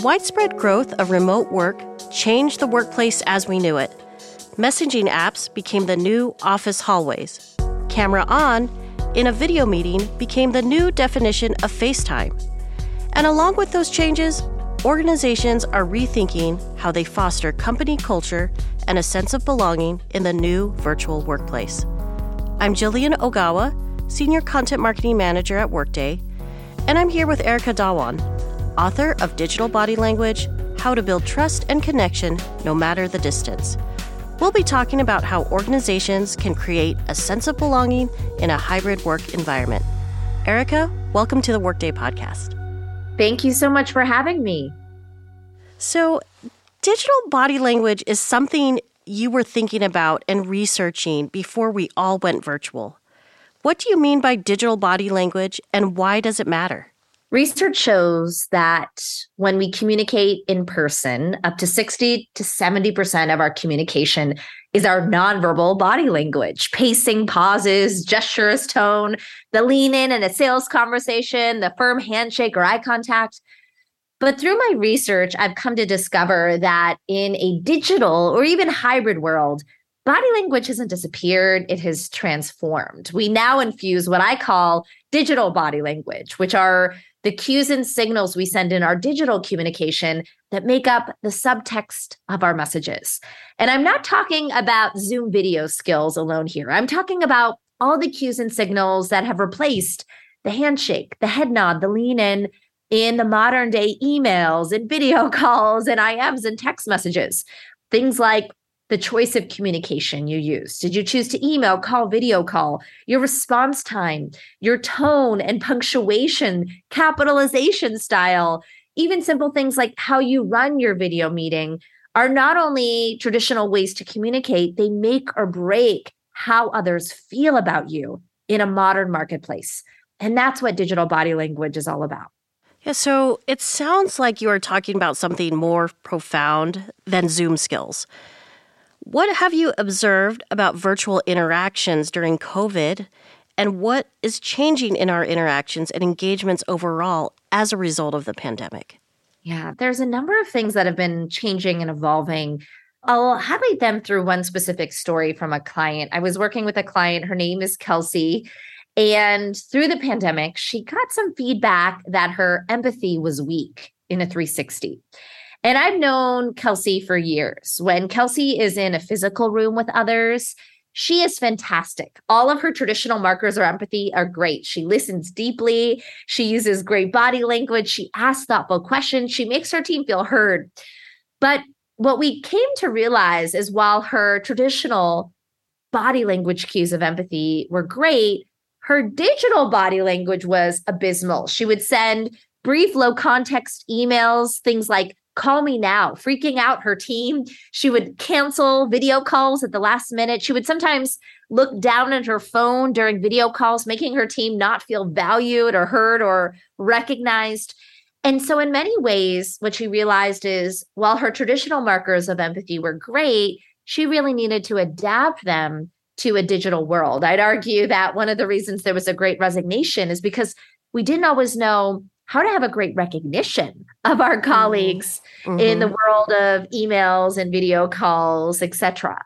The widespread growth of remote work changed the workplace as we knew it. Messaging apps became the new office hallways. Camera on in a video meeting became the new definition of FaceTime. And along with those changes, organizations are rethinking how they foster company culture and a sense of belonging in the new virtual workplace. I'm Jillian Ogawa, Senior Content Marketing Manager at Workday, and I'm here with Erica Dhawan, author of Digital Body Language How to Build Trust and Connection No Matter the Distance. We'll be talking about how organizations can create a sense of belonging in a hybrid work environment. Erica, welcome to the Workday Podcast. Thank you so much for having me. So, digital body language is something you were thinking about and researching before we all went virtual. What do you mean by digital body language and why does it matter? Research shows that when we communicate in person, up to 60 to 70% of our communication is our nonverbal body language, pacing, pauses, gestures, tone, the lean in in a sales conversation, the firm handshake or eye contact. But through my research, I've come to discover that in a digital or even hybrid world, body language hasn't disappeared, it has transformed. We now infuse what I call digital body language, which are the cues and signals we send in our digital communication that make up the subtext of our messages. And I'm not talking about Zoom video skills alone here. I'm talking about all the cues and signals that have replaced the handshake, the head nod, the lean in in the modern day emails and video calls and IMs and text messages. Things like the choice of communication you use. Did you choose to email, call, video call, your response time, your tone and punctuation, capitalization style, even simple things like how you run your video meeting are not only traditional ways to communicate, they make or break how others feel about you in a modern marketplace. And that's what digital body language is all about. Yeah, so it sounds like you are talking about something more profound than Zoom skills. What have you observed about virtual interactions during COVID? And what is changing in our interactions and engagements overall as a result of the pandemic? Yeah, there's a number of things that have been changing and evolving. I'll highlight them through one specific story from a client. I was working with a client, her name is Kelsey. And through the pandemic, she got some feedback that her empathy was weak in a 360. And I've known Kelsey for years. When Kelsey is in a physical room with others, she is fantastic. All of her traditional markers of empathy are great. She listens deeply. She uses great body language. She asks thoughtful questions. She makes her team feel heard. But what we came to realize is while her traditional body language cues of empathy were great, her digital body language was abysmal. She would send brief, low context emails, things like, call me now, freaking out her team. She would cancel video calls at the last minute. She would sometimes look down at her phone during video calls, making her team not feel valued or heard or recognized. And so, in many ways, what she realized is while her traditional markers of empathy were great, she really needed to adapt them to a digital world. I'd argue that one of the reasons there was a great resignation is because we didn't always know how to have a great recognition of our mm-hmm. colleagues mm-hmm. in the world of emails and video calls, etc.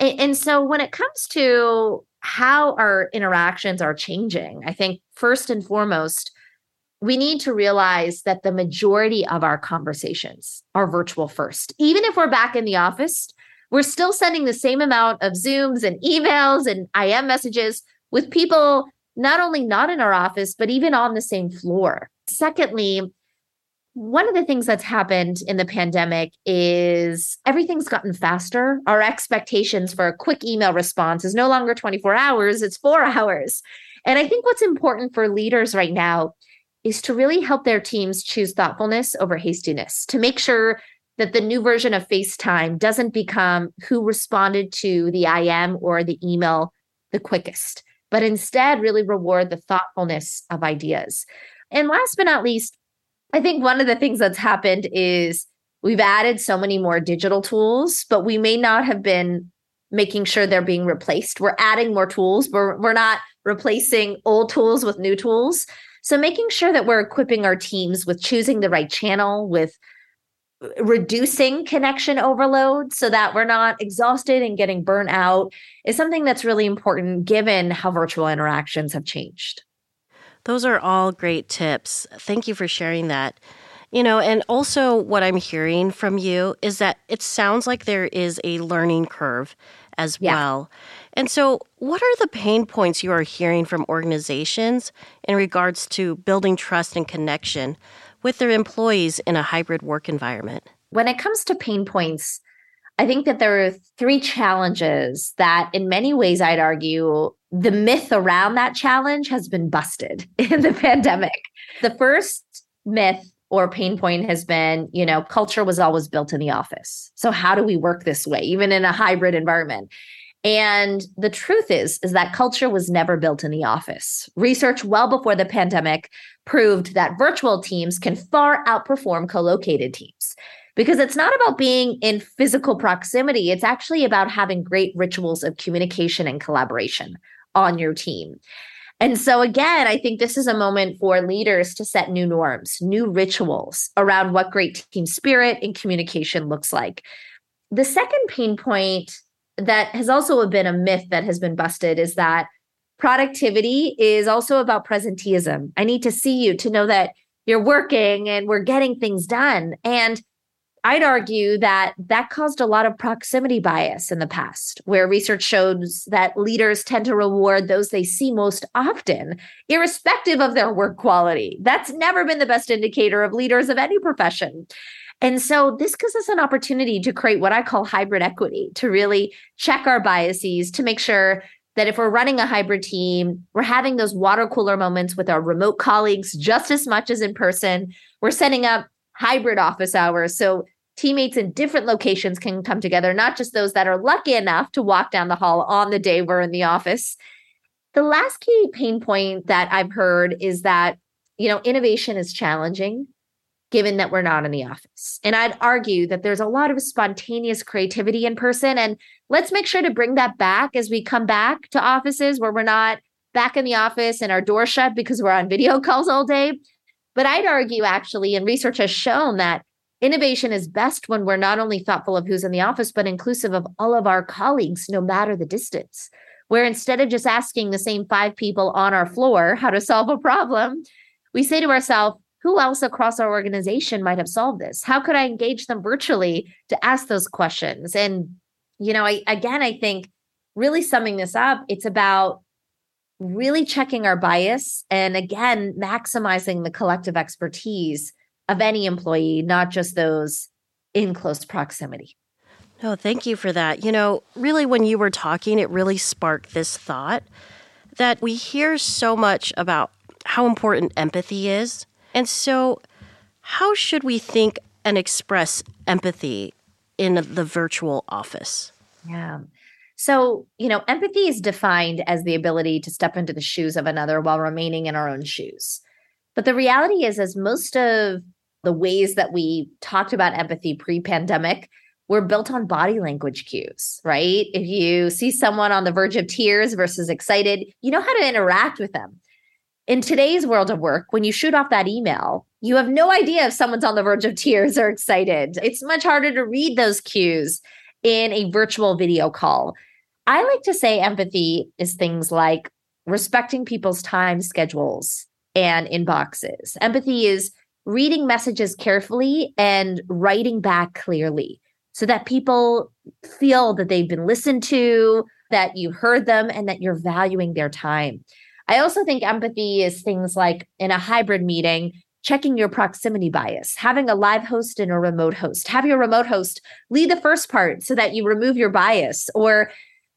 And, and so when it comes to how our interactions are changing, I think first and foremost, we need to realize that the majority of our conversations are virtual first. Even if we're back in the office, we're still sending the same amount of Zooms and emails and IM messages with people not only not in our office, but even on the same floor. Secondly, one of the things that's happened in the pandemic is everything's gotten faster. Our expectations for a quick email response is no longer 24 hours, it's four hours. And I think what's important for leaders right now is to really help their teams choose thoughtfulness over hastiness, to make sure that the new version of FaceTime doesn't become who responded to the IM or the email the quickest, but instead really reward the thoughtfulness of ideas. And last but not least, I think one of the things that's happened is we've added so many more digital tools, but we may not have been making sure they're being replaced. We're adding more tools, but we're not replacing old tools with new tools. So making sure that we're equipping our teams with choosing the right channel, with reducing connection overload so that we're not exhausted and getting burnt out is something that's really important given how virtual interactions have changed. Those are all great tips. Thank you for sharing that. You know, and also what I'm hearing from you is that it sounds like there is a learning curve as yeah. well. And so, what are the pain points you are hearing from organizations in regards to building trust and connection with their employees in a hybrid work environment? When it comes to pain points, I think that there are three challenges that, in many ways, I'd argue the myth around that challenge has been busted in the pandemic. The first myth or pain point has been, you know, culture was always built in the office. So how do we work this way, even in a hybrid environment? And the truth is, is that culture was never built in the office. Research well before the pandemic proved that virtual teams can far outperform co-located teams because it's not about being in physical proximity. It's actually about having great rituals of communication and collaboration on your team. And so, again, I think this is a moment for leaders to set new norms, new rituals around what great team spirit and communication looks like. The second pain point that has also been a myth that has been busted is that productivity is also about presenteeism. I need to see you to know that you're working and we're getting things done. And I'd argue that that caused a lot of proximity bias in the past, where research shows that leaders tend to reward those they see most often, irrespective of their work quality. That's never been the best indicator of leaders of any profession. And so this gives us an opportunity to create what I call hybrid equity, to really check our biases, to make sure that if we're running a hybrid team, we're having those water cooler moments with our remote colleagues just as much as in person. We're setting up hybrid office hours. So teammates in different locations can come together, not just those that are lucky enough to walk down the hall on the day we're in the office. The last key pain point that I've heard is that, you know, innovation is challenging given that we're not in the office. And I'd argue that there's a lot of spontaneous creativity in person. And let's make sure to bring that back as we come back to offices where we're not back in the office and our door shut because we're on video calls all day. But I'd argue, actually, and research has shown that innovation is best when we're not only thoughtful of who's in the office, but inclusive of all of our colleagues, no matter the distance. Where instead of just asking the same five people on our floor how to solve a problem, we say to ourselves, who else across our organization might have solved this? How could I engage them virtually to ask those questions? And, you know, I, again, I think really summing this up, it's about really checking our bias and again maximizing the collective expertise of any employee not just those in close proximity. No thank you for that. You know really when you were talking it really sparked this thought that we hear so much about how important empathy is. And so how should we think and express empathy in the virtual office? Yeah so, you know, empathy is defined as the ability to step into the shoes of another while remaining in our own shoes. But the reality is, as most of the ways that we talked about empathy pre pandemic were built on body language cues, right? If you see someone on the verge of tears versus excited, you know how to interact with them. In today's world of work, when you shoot off that email, you have no idea if someone's on the verge of tears or excited. It's much harder to read those cues in a virtual video call. I like to say empathy is things like respecting people's time schedules and inboxes. Empathy is reading messages carefully and writing back clearly so that people feel that they've been listened to, that you heard them, and that you're valuing their time. I also think empathy is things like in a hybrid meeting, checking your proximity bias, having a live host and a remote host. Have your remote host lead the first part so that you remove your bias, or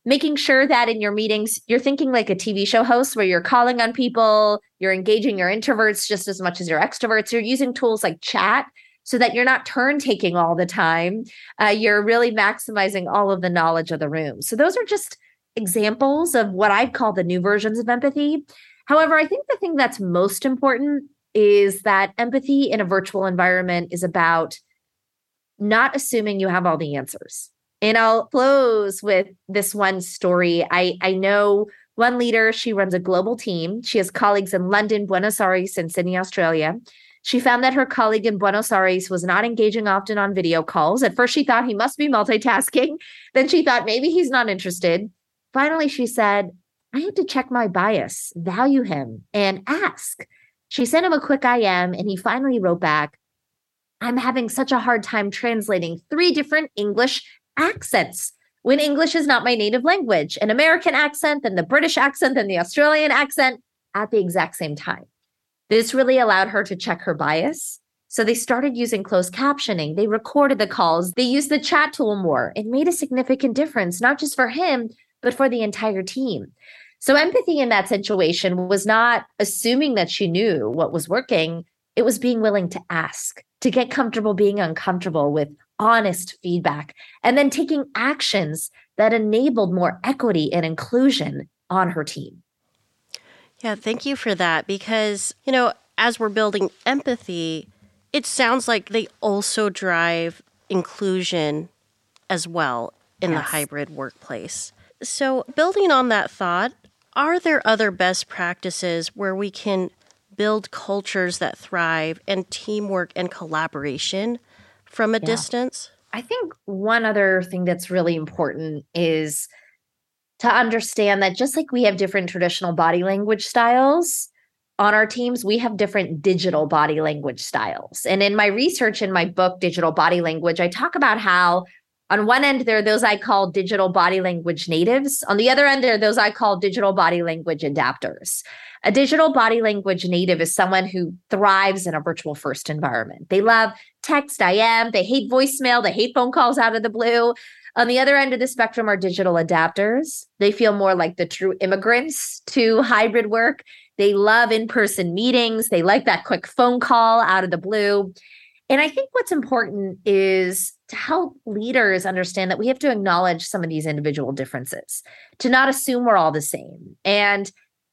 making sure that in your meetings you're thinking like a TV show host where you're calling on people, you're engaging your introverts just as much as your extroverts. You're using tools like chat so that you're not turn taking all the time. Uh, you're really maximizing all of the knowledge of the room. So those are just examples of what I'd call the new versions of empathy. However, I think the thing that's most important is that empathy in a virtual environment is about not assuming you have all the answers and I'll close with this one story. I, I know one leader, she runs a global team. She has colleagues in London, Buenos Aires, and Sydney, Australia. She found that her colleague in Buenos Aires was not engaging often on video calls. At first, she thought he must be multitasking. Then she thought maybe he's not interested. Finally, she said, I had to check my bias, value him, and ask. She sent him a quick IM, and he finally wrote back, I'm having such a hard time translating three different English accents when English is not my native language, an American accent, then the British accent, then the Australian accent at the exact same time. This really allowed her to check her bias. So they started using closed captioning. They recorded the calls. They used the chat tool more. It made a significant difference, not just for him, but for the entire team. So empathy in that situation was not assuming that she knew what was working. It was being willing to ask, to get comfortable being uncomfortable with honest feedback, and then taking actions that enabled more equity and inclusion on her team. Yeah, thank you for that because, you know, as we're building empathy, it sounds like they also drive inclusion as well in yes. the hybrid workplace. So, building on that thought, are there other best practices where we can build cultures that thrive and teamwork and collaboration from a yeah. distance? I think one other thing that's really important is to understand that just like we have different traditional body language styles on our teams, we have different digital body language styles. And in my research in my book, Digital Body Language, I talk about how on one end, there are those I call digital body language natives. On the other end, there are those I call digital body language adapters. A digital body language native is someone who thrives in a virtual first environment. They love text, IM, they hate voicemail, they hate phone calls out of the blue. On the other end of the spectrum are digital adapters. They feel more like the true immigrants to hybrid work. They love in person meetings. They like that quick phone call out of the blue. And I think what's important is to help leaders understand that we have to acknowledge some of these individual differences, to not assume we're all the same. And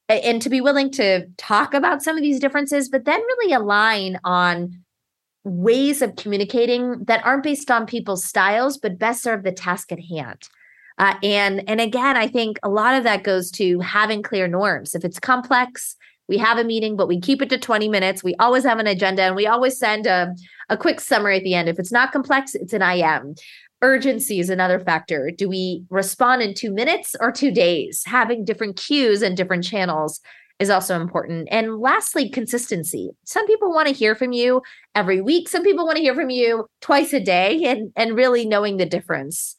and to be willing to talk about some of these differences, but then really align on ways of communicating that aren't based on people's styles but best serve the task at hand. Uh, and and again i think a lot of that goes to having clear norms. If it's complex we have a meeting but we keep it to 20 minutes. We always have an agenda and we always send a, a quick summary at the end. If it's not complex it's an im urgency is another factor. Do we respond in two minutes or two days? Having different cues and different channels is also important. And lastly, consistency. Some people want to hear from you every week. Some people want to hear from you twice a day and, and really knowing the difference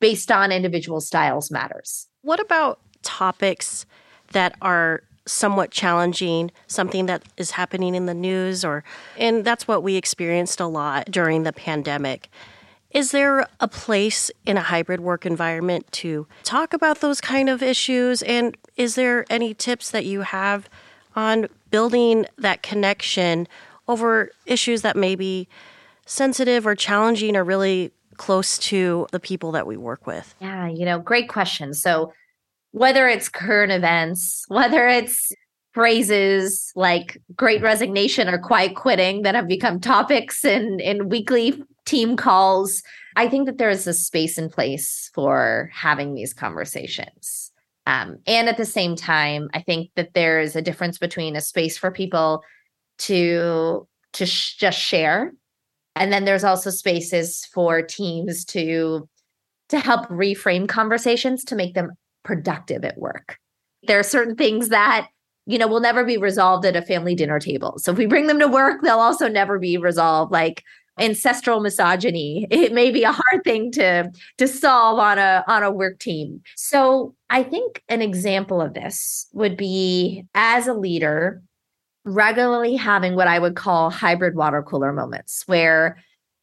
based on individual styles matters. What about topics that are somewhat challenging, something that is happening in the news or and that's what we experienced a lot during the pandemic. Is there a place in a hybrid work environment to talk about those kind of issues? And is there any tips that you have on building that connection over issues that may be sensitive or challenging or really close to the people that we work with? Yeah, you know, great question. So, whether it's current events, whether it's phrases like great resignation or quiet quitting that have become topics in in weekly team calls. I think that there is a space in place for having these conversations. Um, and at the same time, I think that there is a difference between a space for people to to sh- just share, and then there's also spaces for teams to to help reframe conversations to make them productive at work. There are certain things that you know will never be resolved at a family dinner table. So if we bring them to work, they'll also never be resolved. Like ancestral misogyny. It may be a hard thing to to solve on a on a work team. So i think an example of this would be as a leader regularly having what i would call hybrid water cooler moments where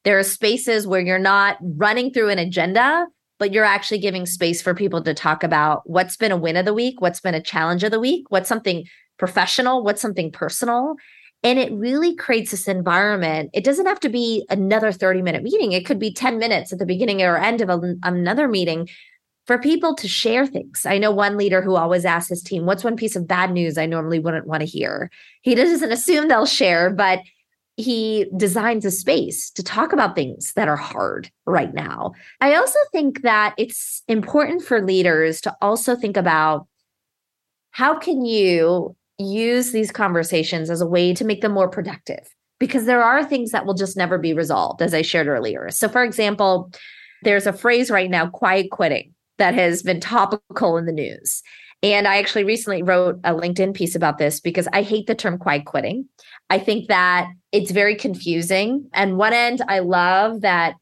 there are spaces where you're not running through an agenda but you're actually giving space for people to talk about what's been a win of the week what's been a challenge of the week what's something professional what's something personal and it really creates this environment. It doesn't have to be another 30 minute meeting, it could be 10 minutes at the beginning or end of a, another meeting for people to share things. I know one leader who always asks his team, What's one piece of bad news I normally wouldn't want to hear? He doesn't assume they'll share, but he designs a space to talk about things that are hard right now. I also think that it's important for leaders to also think about how can you use these conversations as a way to make them more productive. because there are things that will just never be resolved, as I shared earlier. So, for example, there's a phrase right now, quiet quitting, that has been topical in the news. And I actually recently wrote a LinkedIn piece about this because I hate the term quiet quitting. I think that it's very confusing. And one end, I love that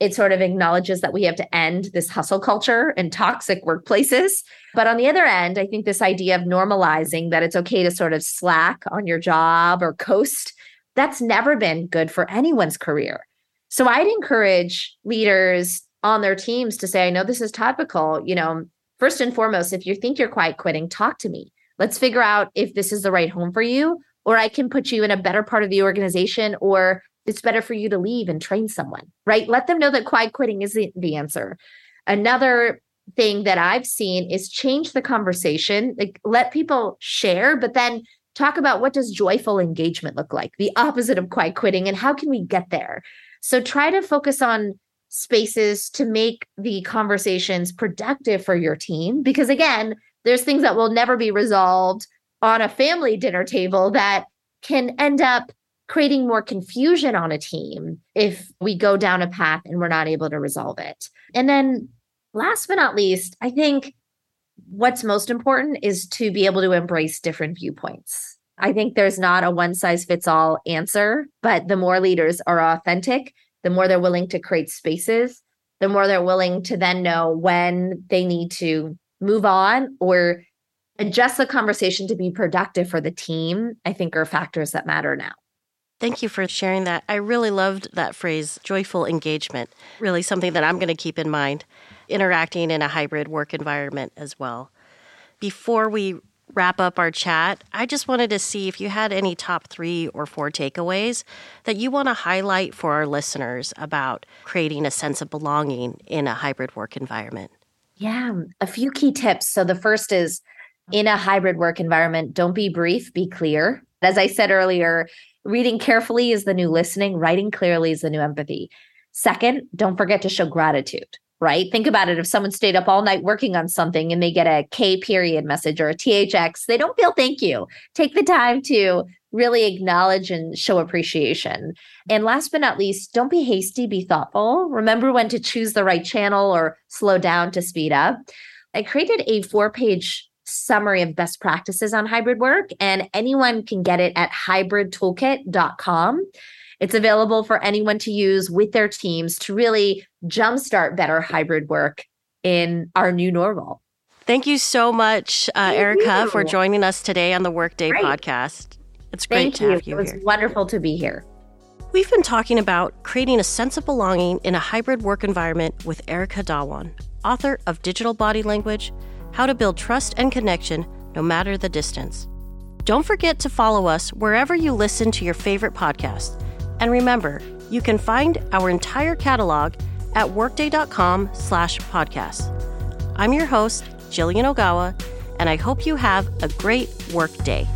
it sort of acknowledges that we have to end this hustle culture and toxic workplaces. But on the other end, I think this idea of normalizing that it's okay to sort of slack on your job or coast, that's never been good for anyone's career. So I'd encourage leaders on their teams to say, I know this is topical, you know, first and foremost, if you think you're quiet quitting, talk to me. Let's figure out if this is the right home for you, or I can put you in a better part of the organization, or it's better for you to leave and train someone, right? Let them know that quiet quitting isn't the answer. Another thing that I've seen is change the conversation, like let people share, but then talk about what does joyful engagement look like, the opposite of quiet quitting, and how can we get there? So try to focus on spaces to make the conversations productive for your team because again, there's things that will never be resolved on a family dinner table that can end up creating more confusion on a team if we go down a path and we're not able to resolve it. And then last but not least, I think what's most important is to be able to embrace different viewpoints. I think there's not a one size fits all answer, but the more leaders are authentic, the more they're willing to create spaces, the more they're willing to then know when they need to move on or adjust the conversation to be productive for the team, I think are factors that matter now. Thank you for sharing that. I really loved that phrase, joyful engagement. Really something that I'm going to keep in mind, interacting in a hybrid work environment as well. Before we wrap up our chat, I just wanted to see if you had any top three or four takeaways that you want to highlight for our listeners about creating a sense of belonging in a hybrid work environment. Yeah, a few key tips. So the first is in a hybrid work environment, don't be brief, be clear. As I said earlier, Reading carefully is the new listening, writing clearly is the new empathy. Second, don't forget to show gratitude, right? Think about it. If someone stayed up all night working on something and they get a K period message or a THX, they don't feel thank you. Take the time to really acknowledge and show appreciation. And last but not least, don't be hasty, be thoughtful. Remember when to choose the right channel or slow down to speed up. I created a four page summary of best practices on hybrid work, and anyone can get it at hybridtoolkit.com. It's available for anyone to use with their teams to really jumpstart better hybrid work in our new normal. Thank you so much, uh, Erica, you. for joining us today on the Workday great. podcast. It's great Thank to have you, you it was here. wonderful to be here. We've been talking about creating a sense of belonging in a hybrid work environment with Erica Dhawan, author of Digital Body Language how to build trust and connection no matter the distance. Don't forget to follow us wherever you listen to your favorite podcast. And remember, you can find our entire catalog at workday.com slash. I'm your host, Jillian Ogawa, and I hope you have a great work day.